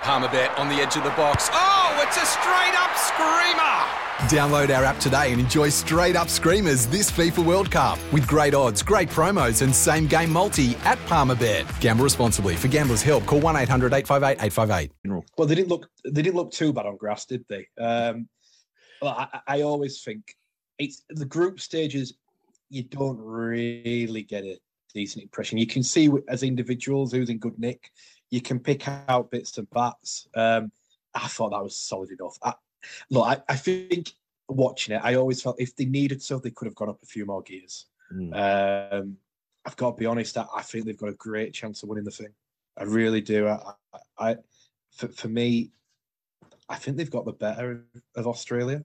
Palmerbet on the edge of the box. Oh, it's a straight up screamer! Download our app today and enjoy straight up screamers this FIFA World Cup with great odds, great promos, and same game multi at Palmerbet. Gamble responsibly. For gamblers' help, call one 800 858 858. Well, they didn't look they didn't look too bad on grass, did they? Um, well, I, I always think it's the group stages. You don't really get a decent impression. You can see as individuals who's in good nick you can pick out bits and bats. Um, I thought that was solid enough. I, look, I, I, think watching it, I always felt if they needed to, they could have gone up a few more gears. Mm. Um, I've got to be honest, I, I, think they've got a great chance of winning the thing. I really do. I, I for, for, me, I think they've got the better of Australia.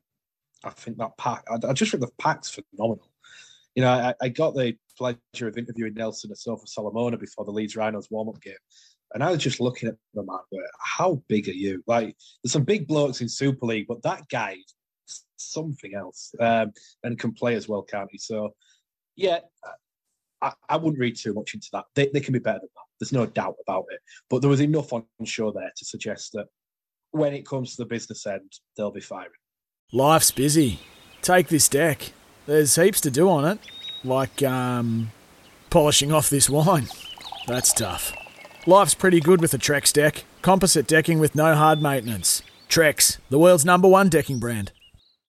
I think that pack. I, I just think the pack's phenomenal. You know, I, I got the pleasure of interviewing Nelson Asofa-Solomona before the Leeds Rhinos warm up game, and I was just looking at the man, how big are you? Like, there's some big blokes in Super League, but that guy something else um, and can play as well, can't he? So, yeah, I, I, wouldn't read too much into that. They, they can be better than that. There's no doubt about it. But there was enough on show there to suggest that when it comes to the business end, they'll be firing. Life's busy. Take this deck. There's heaps to do on it, like um, polishing off this wine. That's tough. Life's pretty good with a Trex deck. Composite decking with no hard maintenance. Trex, the world's number one decking brand.